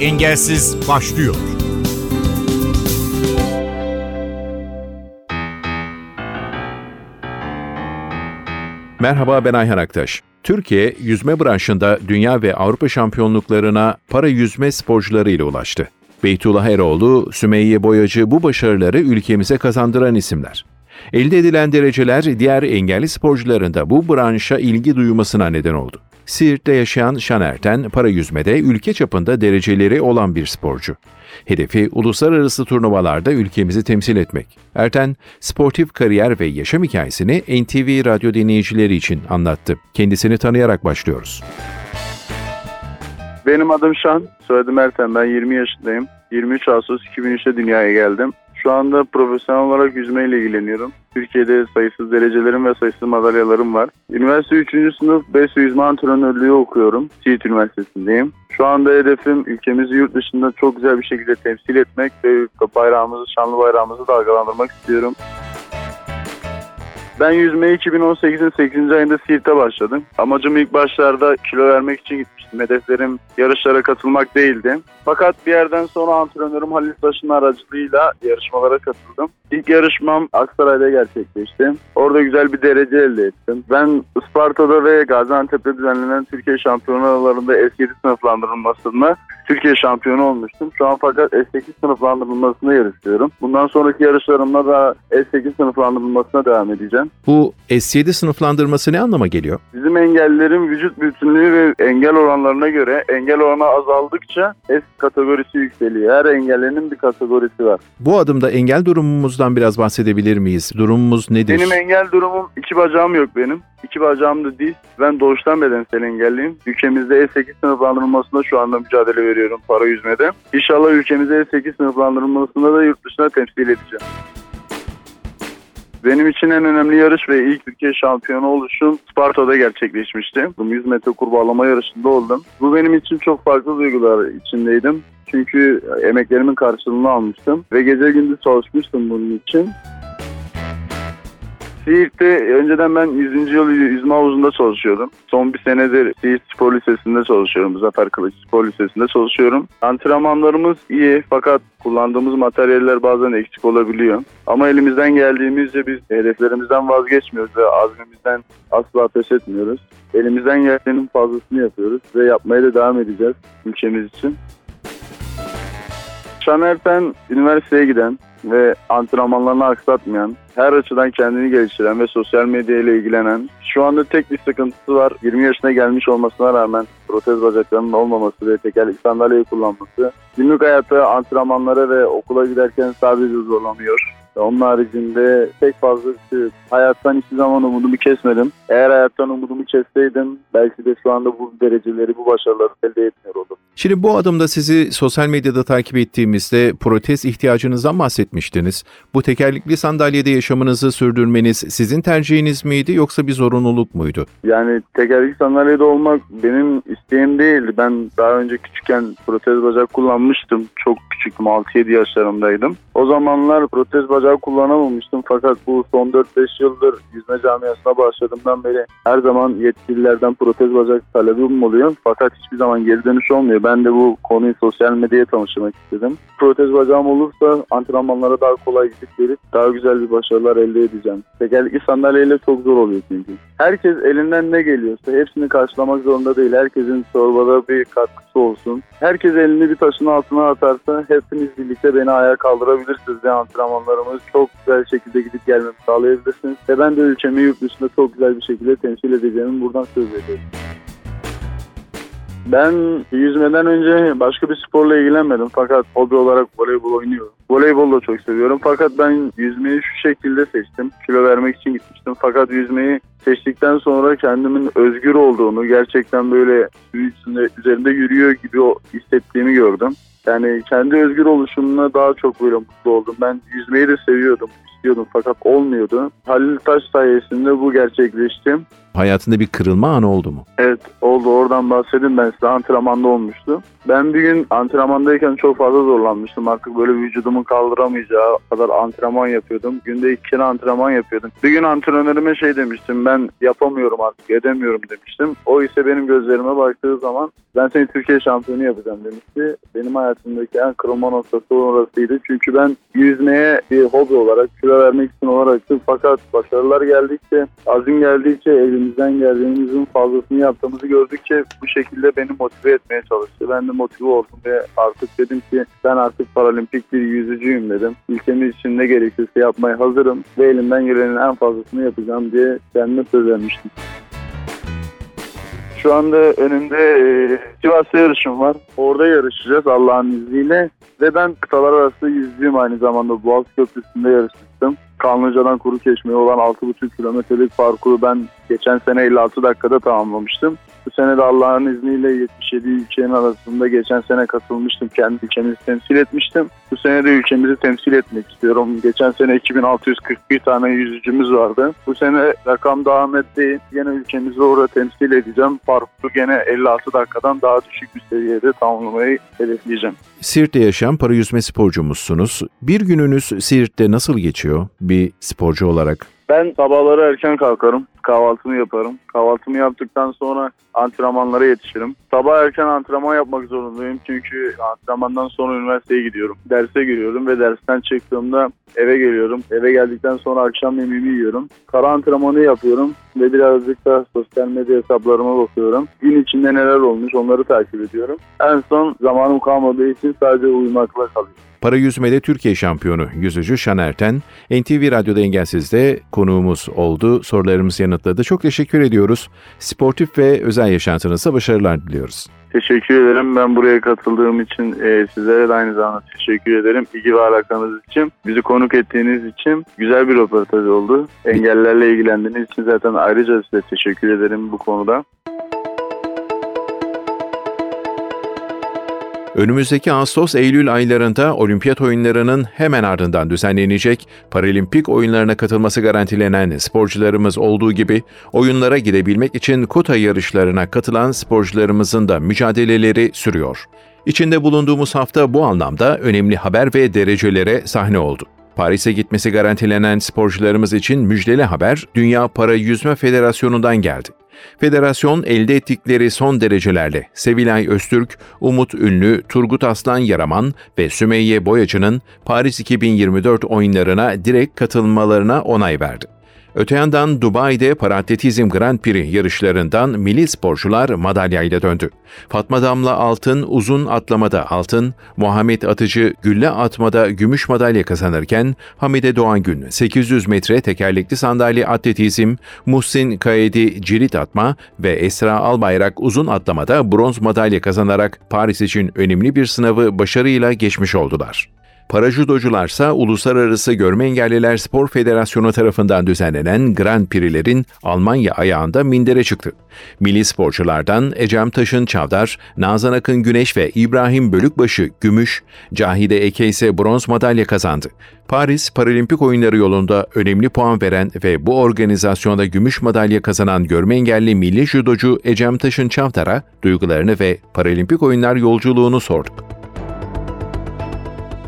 Engelsiz başlıyor. Merhaba ben Ayhan Aktaş. Türkiye yüzme branşında dünya ve Avrupa şampiyonluklarına para yüzme sporcuları ile ulaştı. Beytullah Eroğlu, Sümeyye Boyacı bu başarıları ülkemize kazandıran isimler. Elde edilen dereceler diğer engelli sporcuların da bu branşa ilgi duymasına neden oldu. Siirt'te yaşayan Şan Erten, para yüzmede ülke çapında dereceleri olan bir sporcu. Hedefi uluslararası turnuvalarda ülkemizi temsil etmek. Erten, sportif kariyer ve yaşam hikayesini NTV radyo dinleyicileri için anlattı. Kendisini tanıyarak başlıyoruz. Benim adım Şan, soyadım Erten. Ben 20 yaşındayım. 23 Ağustos 2003'te dünyaya geldim. Şu anda profesyonel olarak yüzmeyle ilgileniyorum. Türkiye'de sayısız derecelerim ve sayısız madalyalarım var. Üniversite 3. sınıf 5 yüzme antrenörlüğü okuyorum. Siirt Üniversitesi'ndeyim. Şu anda hedefim ülkemizi yurt dışında çok güzel bir şekilde temsil etmek ve bayrağımızı, şanlı bayrağımızı dalgalandırmak istiyorum. Ben yüzmeye 2018'in 8. ayında Siirt'e başladım. Amacım ilk başlarda kilo vermek için gitmiştim. Hedeflerim yarışlara katılmak değildi. Fakat bir yerden sonra antrenörüm Halil Taş'ın aracılığıyla yarışmalara katıldım. İlk yarışmam Aksaray'da gerçekleşti. Orada güzel bir derece elde ettim. Ben Isparta'da ve Gaziantep'te düzenlenen Türkiye şampiyonalarında S7 sınıflandırılmasında Türkiye şampiyonu olmuştum. Şu an fakat S8 sınıflandırılmasında yarışıyorum. Bundan sonraki yarışlarımda da S8 sınıflandırılmasına devam edeceğim. Bu S7 sınıflandırması ne anlama geliyor? Bizim engellerin vücut bütünlüğü ve engel oranlarına göre engel oranı azaldıkça S kategorisi yükseliyor. Her engellerin bir kategorisi var. Bu adımda engel durumumuzdan biraz bahsedebilir miyiz? Durumumuz nedir? Benim engel durumum iki bacağım yok benim. İki bacağım da değil. Ben doğuştan bedensel engelliyim. Ülkemizde E8 sınıflandırılmasında şu anda mücadele veriyorum para yüzmede. İnşallah ülkemizde E8 sınıflandırılmasında da yurt dışına temsil edeceğim. Benim için en önemli yarış ve ilk Türkiye şampiyonu oluşum Sparta'da gerçekleşmişti. 100 metre kurbağalama yarışında oldum. Bu benim için çok farklı duygular içindeydim. Çünkü emeklerimin karşılığını almıştım ve gece gündüz çalışmıştım bunun için. Siirt'te önceden ben 100. yıl yüzme havuzunda çalışıyordum. Son bir senedir Siirt Spor Lisesi'nde çalışıyorum. Zafer Kılıç Spor Lisesi'nde çalışıyorum. Antrenmanlarımız iyi fakat kullandığımız materyaller bazen eksik olabiliyor. Ama elimizden geldiğimizce biz hedeflerimizden vazgeçmiyoruz ve azmimizden asla pes etmiyoruz. Elimizden geldiğinin fazlasını yapıyoruz ve yapmaya da devam edeceğiz ülkemiz için. Şanerten üniversiteye giden ve antrenmanlarını aksatmayan, her açıdan kendini geliştiren ve sosyal medya ile ilgilenen, şu anda tek bir sıkıntısı var. 20 yaşına gelmiş olmasına rağmen protez bacaklarının olmaması ve tekerlek sandalyeyi kullanması. Günlük hayatta antrenmanlara ve okula giderken sadece zorlanıyor. Onun haricinde pek fazla şey hayattan hiçbir zaman umudumu kesmedim. Eğer hayattan umudumu kesseydim belki de şu anda bu dereceleri, bu başarıları elde etmiyor olurdum. Şimdi bu adımda sizi sosyal medyada takip ettiğimizde protez ihtiyacınızdan bahsetmiştiniz. Bu tekerlekli sandalyede yaşamınızı sürdürmeniz sizin tercihiniz miydi yoksa bir zorunluluk muydu? Yani tekerlekli sandalyede olmak benim isteğim değildi. Ben daha önce küçükken protez bacak kullanmıştım. Çok küçüktüm 6-7 yaşlarımdaydım. O zamanlar protez bacağı kullanamamıştım fakat bu son 4-5 yıldır yüzme camiasına başladığımdan beri her zaman yetkililerden protez bacak talebim oluyor. Fakat hiçbir zaman geri dönüş olmuyor. Ben de bu konuyu sosyal medyaya tanıştırmak istedim. Protez bacağım olursa antrenmanlara daha kolay gidip gelip daha güzel bir başarılar elde edeceğim. Tekerlekli sandalyeyle çok zor oluyor çünkü. Herkes elinden ne geliyorsa hepsini karşılamak zorunda değil. Herkesin çorbada bir katkısı olsun. Herkes elini bir taşın altına atarsa hepiniz birlikte beni ayağa kaldırabilirsiniz ve antrenmanlarımız çok güzel şekilde gidip gelmemi sağlayabilirsiniz. Ve ben de ülkemi yurt dışında çok güzel bir şekilde temsil edeceğimi buradan söz veriyorum. Ben yüzmeden önce başka bir sporla ilgilenmedim fakat hobi olarak voleybol oynuyorum. Voleybol da çok seviyorum fakat ben yüzmeyi şu şekilde seçtim. Kilo vermek için gitmiştim fakat yüzmeyi seçtikten sonra kendimin özgür olduğunu, gerçekten böyle üstünde, üzerinde yürüyor gibi hissettiğimi gördüm. Yani kendi özgür oluşumuna daha çok böyle mutlu oldum. Ben yüzmeyi de seviyordum, istiyordum fakat olmuyordu. Halil Taş sayesinde bu gerçekleşti. Hayatında bir kırılma anı oldu mu? Evet oldu. Oradan bahsedeyim ben size antrenmanda olmuştu. Ben bir gün antrenmandayken çok fazla zorlanmıştım. Artık böyle vücudumun kaldıramayacağı kadar antrenman yapıyordum. Günde iki kere antrenman yapıyordum. Bir gün antrenörüme şey demiştim. Ben yapamıyorum artık edemiyorum demiştim. O ise benim gözlerime baktığı zaman ben seni Türkiye şampiyonu yapacağım demişti. Benim hayatımdaki en kırılma noktası orasıydı. Çünkü ben yüzmeye bir hobi olarak, kilo vermek için olarak fakat başarılar geldikçe, azim geldikçe, elimizden geldiğimizin fazlasını yaptığımızı gördükçe bu şekilde beni motive etmeye çalıştı. Ben de motive oldum ve artık dedim ki ben artık paralimpik bir yüzücüyüm dedim. Ülkemiz için ne gerekirse yapmaya hazırım ve elimden gelenin en fazlasını yapacağım diye kendime söz vermiştim. Şu anda önümde e, Sivas'ta yarışım var. Orada yarışacağız Allah'ın izniyle. Ve ben kıtalar arası yüzücüyüm aynı zamanda. Boğaz Köprüsü'nde yarışmıştım. Kanlıca'dan Kuru Çeşme'ye olan 6,5 kilometrelik parkuru ben geçen sene 56 dakikada tamamlamıştım. Bu sene de Allah'ın izniyle 77 ülkenin arasında geçen sene katılmıştım. Kendi ülkemizi temsil etmiştim. Bu sene de ülkemizi temsil etmek istiyorum. Geçen sene 2641 tane yüzücümüz vardı. Bu sene rakam daha net değil. Yine ülkemizi orada temsil edeceğim. Parkuru gene 56 dakikadan daha düşük bir seviyede tamamlamayı hedefleyeceğim. Siirt'te yaşayan para yüzme sporcumuzsunuz. Bir gününüz Siirt'te nasıl geçiyor bir sporcu olarak? Ben sabahları erken kalkarım. Kahvaltımı yaparım. Kahvaltımı yaptıktan sonra antrenmanlara yetişirim. Sabah erken antrenman yapmak zorundayım. Çünkü antrenmandan sonra üniversiteye gidiyorum. Derse giriyorum ve dersten çıktığımda eve geliyorum. Eve geldikten sonra akşam yemeğimi yiyorum. Kara antrenmanı yapıyorum ve birazcık da sosyal medya hesaplarıma bakıyorum. Gün içinde neler olmuş onları takip ediyorum. En son zamanım kalmadığı için sadece uyumakla kalıyorum. Para yüzmede Türkiye şampiyonu yüzücü Şan Erten, NTV Radyo'da Engelsiz'de konuğumuz oldu. Sorularımızı yanıtladı. Çok teşekkür ediyoruz. Sportif ve özel yaşantınızda başarılar diliyoruz. Teşekkür ederim. Ben buraya katıldığım için e, sizlere de aynı zamanda teşekkür ederim. İlgi ve alakanız için, bizi konuk ettiğiniz için güzel bir röportaj oldu. Engellerle ilgilendiğiniz için zaten ayrıca size teşekkür ederim bu konuda. Önümüzdeki Ağustos-Eylül aylarında olimpiyat oyunlarının hemen ardından düzenlenecek paralimpik oyunlarına katılması garantilenen sporcularımız olduğu gibi oyunlara gidebilmek için kota yarışlarına katılan sporcularımızın da mücadeleleri sürüyor. İçinde bulunduğumuz hafta bu anlamda önemli haber ve derecelere sahne oldu. Paris'e gitmesi garantilenen sporcularımız için müjdeli haber Dünya Para Yüzme Federasyonu'ndan geldi. Federasyon elde ettikleri son derecelerle Sevilay Öztürk, Umut Ünlü, Turgut Aslan Yaraman ve Sümeyye Boyacı'nın Paris 2024 oyunlarına direkt katılmalarına onay verdi. Öte yandan Dubai'de Paratletizm Grand Prix yarışlarından milli sporcular madalyayla döndü. Fatma Damla altın, uzun atlamada altın, Muhammed Atıcı gülle atmada gümüş madalya kazanırken Hamide Doğangün 800 metre tekerlekli sandalye atletizm, Muhsin Kaedi cirit atma ve Esra Albayrak uzun atlamada bronz madalya kazanarak Paris için önemli bir sınavı başarıyla geçmiş oldular. Parajudocularsa Uluslararası Görme Engelliler Spor Federasyonu tarafından düzenlenen Grand Prix'lerin Almanya ayağında mindere çıktı. Milli sporculardan Ecem Taşın Çavdar, Nazan Akın Güneş ve İbrahim Bölükbaşı gümüş, Cahide Eke ise bronz madalya kazandı. Paris Paralimpik oyunları yolunda önemli puan veren ve bu organizasyonda gümüş madalya kazanan görme engelli milli judocu Ecem Taşın Çavdar'a duygularını ve Paralimpik oyunlar yolculuğunu sorduk.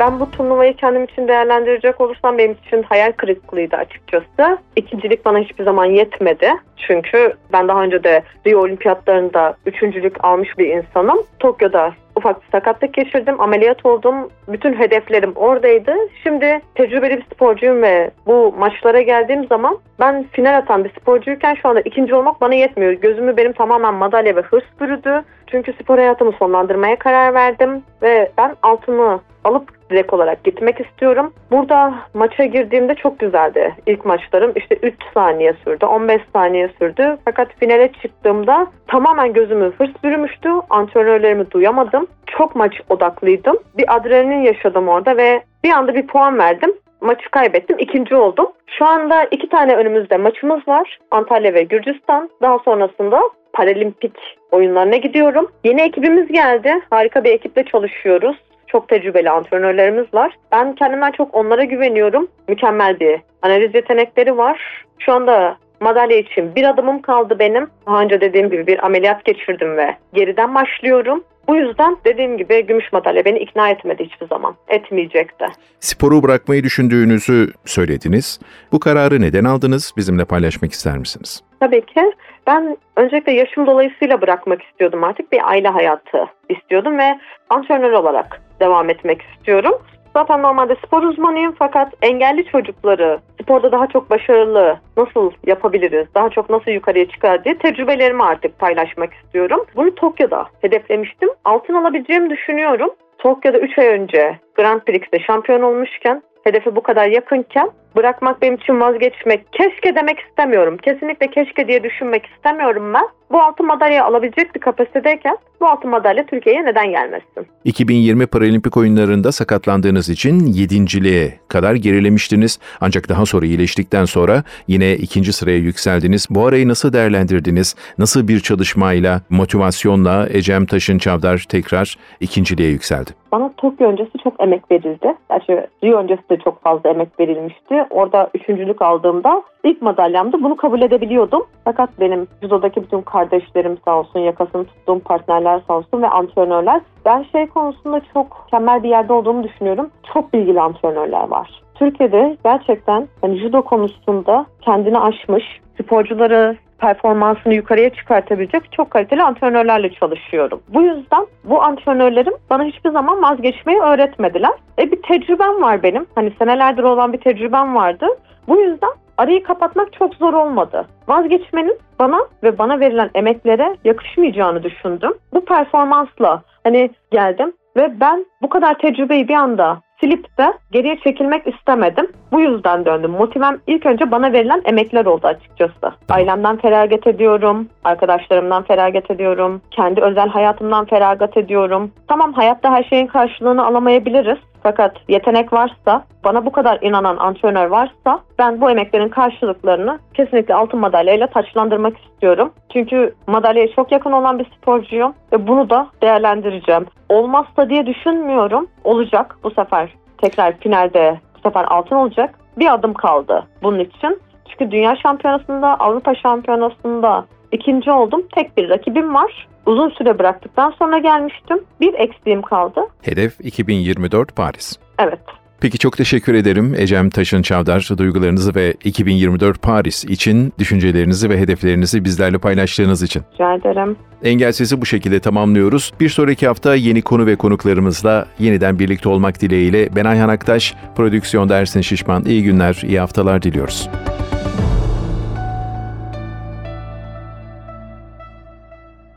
Ben bu turnuvayı kendim için değerlendirecek olursam benim için hayal kırıklığıydı açıkçası. İkincilik bana hiçbir zaman yetmedi. Çünkü ben daha önce de Rio Olimpiyatlarında üçüncülük almış bir insanım. Tokyo'da ufak bir sakatlık geçirdim. Ameliyat oldum. Bütün hedeflerim oradaydı. Şimdi tecrübeli bir sporcuyum ve bu maçlara geldiğim zaman ben final atan bir sporcuyken şu anda ikinci olmak bana yetmiyor. Gözümü benim tamamen madalya ve hırs bürüdü. Çünkü spor hayatımı sonlandırmaya karar verdim ve ben altını alıp direkt olarak gitmek istiyorum. Burada maça girdiğimde çok güzeldi. İlk maçlarım işte 3 saniye sürdü, 15 saniye sürdü. Fakat finale çıktığımda tamamen gözümü hırs bürümüştü. Antrenörlerimi duyamadım. Çok maç odaklıydım. Bir adrenalin yaşadım orada ve bir anda bir puan verdim. Maçı kaybettim. ikinci oldum. Şu anda iki tane önümüzde maçımız var. Antalya ve Gürcistan. Daha sonrasında Paralimpik oyunlarına gidiyorum. Yeni ekibimiz geldi. Harika bir ekiple çalışıyoruz. Çok tecrübeli antrenörlerimiz var. Ben kendimden çok onlara güveniyorum. Mükemmel bir analiz yetenekleri var. Şu anda madalya için bir adımım kaldı benim. Daha önce dediğim gibi bir ameliyat geçirdim ve geriden başlıyorum. Bu yüzden dediğim gibi gümüş madalya beni ikna etmedi hiçbir zaman. Etmeyecekti. Sporu bırakmayı düşündüğünüzü söylediniz. Bu kararı neden aldınız? Bizimle paylaşmak ister misiniz? Tabii ki. Ben öncelikle yaşım dolayısıyla bırakmak istiyordum artık. Bir aile hayatı istiyordum ve antrenör olarak devam etmek istiyorum. Zaten normalde spor uzmanıyım fakat engelli çocukları sporda daha çok başarılı nasıl yapabiliriz, daha çok nasıl yukarıya çıkar diye tecrübelerimi artık paylaşmak istiyorum. Bunu Tokyo'da hedeflemiştim. Altın alabileceğimi düşünüyorum. Tokyo'da 3 ay önce Grand Prix'te şampiyon olmuşken hedefe bu kadar yakınken bırakmak benim için vazgeçmek, keşke demek istemiyorum. Kesinlikle keşke diye düşünmek istemiyorum ben. Bu altın madalya alabilecek bir kapasitedeyken bu altın madalya Türkiye'ye neden gelmesin? 2020 Paralimpik oyunlarında sakatlandığınız için yedinciliğe kadar gerilemiştiniz. Ancak daha sonra iyileştikten sonra yine ikinci sıraya yükseldiniz. Bu arayı nasıl değerlendirdiniz? Nasıl bir çalışmayla, motivasyonla Ecem Taşın Çavdar tekrar ikinciliğe yükseldi? Bana Tokyo öncesi çok emek verildi. Gerçi Rio öncesi de çok fazla emek verilmişti. Orada üçüncülük aldığımda ilk madalyamdı. Bunu kabul edebiliyordum. Fakat benim judodaki bütün kardeşlerim sağ olsun, yakasını tuttuğum partnerler sağ olsun ve antrenörler. Ben şey konusunda çok mükemmel bir yerde olduğumu düşünüyorum. Çok bilgili antrenörler var. Türkiye'de gerçekten hani judo konusunda kendini aşmış, sporcuları performansını yukarıya çıkartabilecek çok kaliteli antrenörlerle çalışıyorum. Bu yüzden bu antrenörlerim bana hiçbir zaman vazgeçmeyi öğretmediler. E bir tecrübem var benim. Hani senelerdir olan bir tecrübem vardı. Bu yüzden arayı kapatmak çok zor olmadı. Vazgeçmenin bana ve bana verilen emeklere yakışmayacağını düşündüm. Bu performansla hani geldim ve ben bu kadar tecrübeyi bir anda silip de geriye çekilmek istemedim. Bu yüzden döndüm. Motivem ilk önce bana verilen emekler oldu açıkçası. Ailemden feragat ediyorum, arkadaşlarımdan feragat ediyorum, kendi özel hayatımdan feragat ediyorum. Tamam hayatta her şeyin karşılığını alamayabiliriz. Fakat yetenek varsa, bana bu kadar inanan antrenör varsa ben bu emeklerin karşılıklarını kesinlikle altın madalyayla taçlandırmak istiyorum. Çünkü madalyaya çok yakın olan bir sporcuyum ve bunu da değerlendireceğim. Olmazsa diye düşünmüyorum. Olacak bu sefer. Tekrar finalde bu sefer altın olacak. Bir adım kaldı bunun için. Çünkü dünya şampiyonasında, Avrupa şampiyonasında ikinci oldum. Tek bir rakibim var. Uzun süre bıraktıktan sonra gelmiştim. Bir eksiğim kaldı. Hedef 2024 Paris. Evet. Peki çok teşekkür ederim Ecem Taşın Çavdar. Duygularınızı ve 2024 Paris için düşüncelerinizi ve hedeflerinizi bizlerle paylaştığınız için. Rica ederim. Engelsizi bu şekilde tamamlıyoruz. Bir sonraki hafta yeni konu ve konuklarımızla yeniden birlikte olmak dileğiyle ben Ayhan Aktaş, prodüksiyonda Ersin Şişman. İyi günler, iyi haftalar diliyoruz.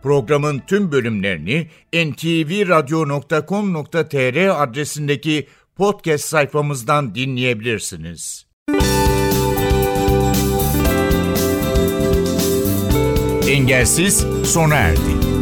Programın tüm bölümlerini ntvradio.com.tr adresindeki podcast sayfamızdan dinleyebilirsiniz. Engelsiz sona erdi.